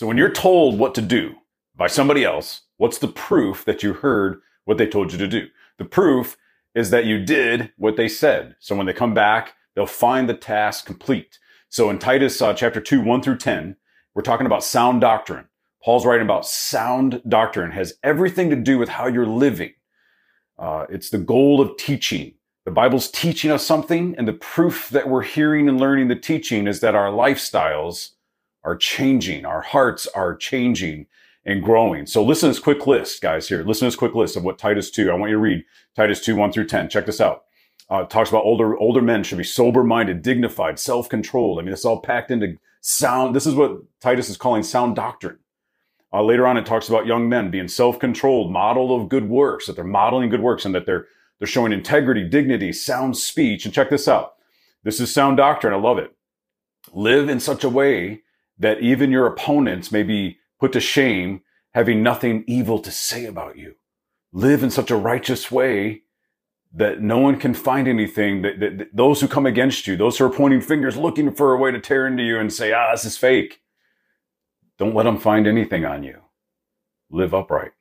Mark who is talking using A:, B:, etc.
A: So when you're told what to do by somebody else, what's the proof that you heard what they told you to do? The proof is that you did what they said. So when they come back, they'll find the task complete. So in Titus uh, chapter 2, 1 through 10, we're talking about sound doctrine. Paul's writing about sound doctrine, has everything to do with how you're living. Uh, it's the goal of teaching. The Bible's teaching us something, and the proof that we're hearing and learning the teaching is that our lifestyles are changing, our hearts are changing and growing. So listen to this quick list, guys, here. Listen to this quick list of what Titus 2, I want you to read Titus 2, 1 through 10. Check this out. Uh, talks about older, older men should be sober minded, dignified, self controlled. I mean, it's all packed into sound. This is what Titus is calling sound doctrine. Uh, later on, it talks about young men being self-controlled, model of good works, that they're modeling good works and that they're, they're showing integrity, dignity, sound speech. And check this out. This is sound doctrine. I love it. Live in such a way that even your opponents may be put to shame, having nothing evil to say about you. Live in such a righteous way that no one can find anything that, that, that, those who come against you, those who are pointing fingers, looking for a way to tear into you and say, ah, this is fake. Don't let them find anything on you. Live upright.